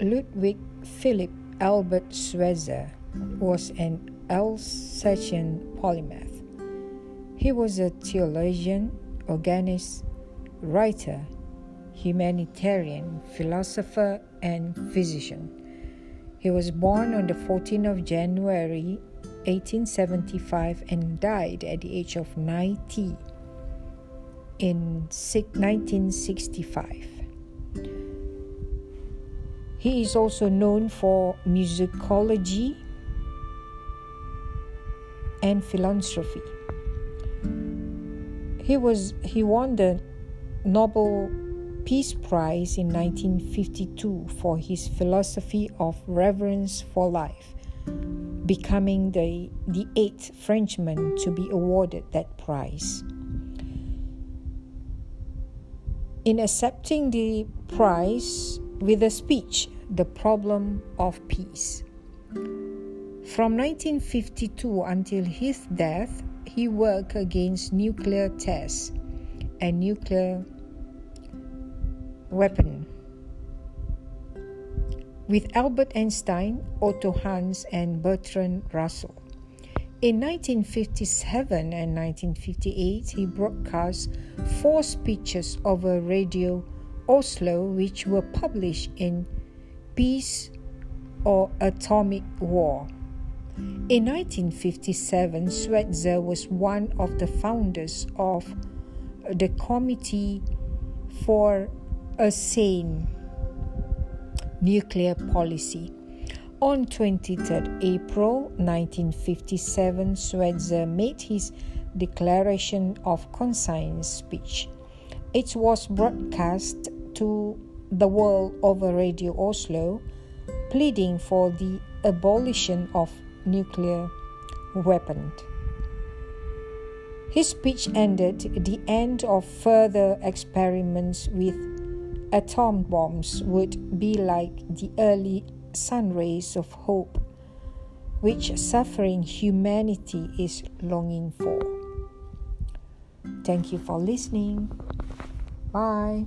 Ludwig Philipp Albert Schweitzer was an Alsatian polymath. He was a theologian, organist, writer, humanitarian, philosopher, and physician. He was born on the 14th of January 1875 and died at the age of 90 in 1965. He is also known for musicology and philanthropy. He was he won the Nobel Peace Prize in 1952 for his philosophy of reverence for life, becoming the, the eighth Frenchman to be awarded that prize. In accepting the prize with a speech, The Problem of Peace. From 1952 until his death, he worked against nuclear tests and nuclear weapon. With Albert Einstein, Otto Hahn, and Bertrand Russell. In 1957 and 1958, he broadcast four speeches over Radio Oslo, which were published in Peace or Atomic War. In 1957, Schweitzer was one of the founders of the Committee for a Sane Nuclear Policy. On 23 April 1957, Schweitzer made his Declaration of Conscience speech. It was broadcast to the world over Radio Oslo, pleading for the abolition of nuclear weapons. His speech ended the end of further experiments with atom bombs would be like the early sun rays of hope, which suffering humanity is longing for. Thank you for listening. Bye.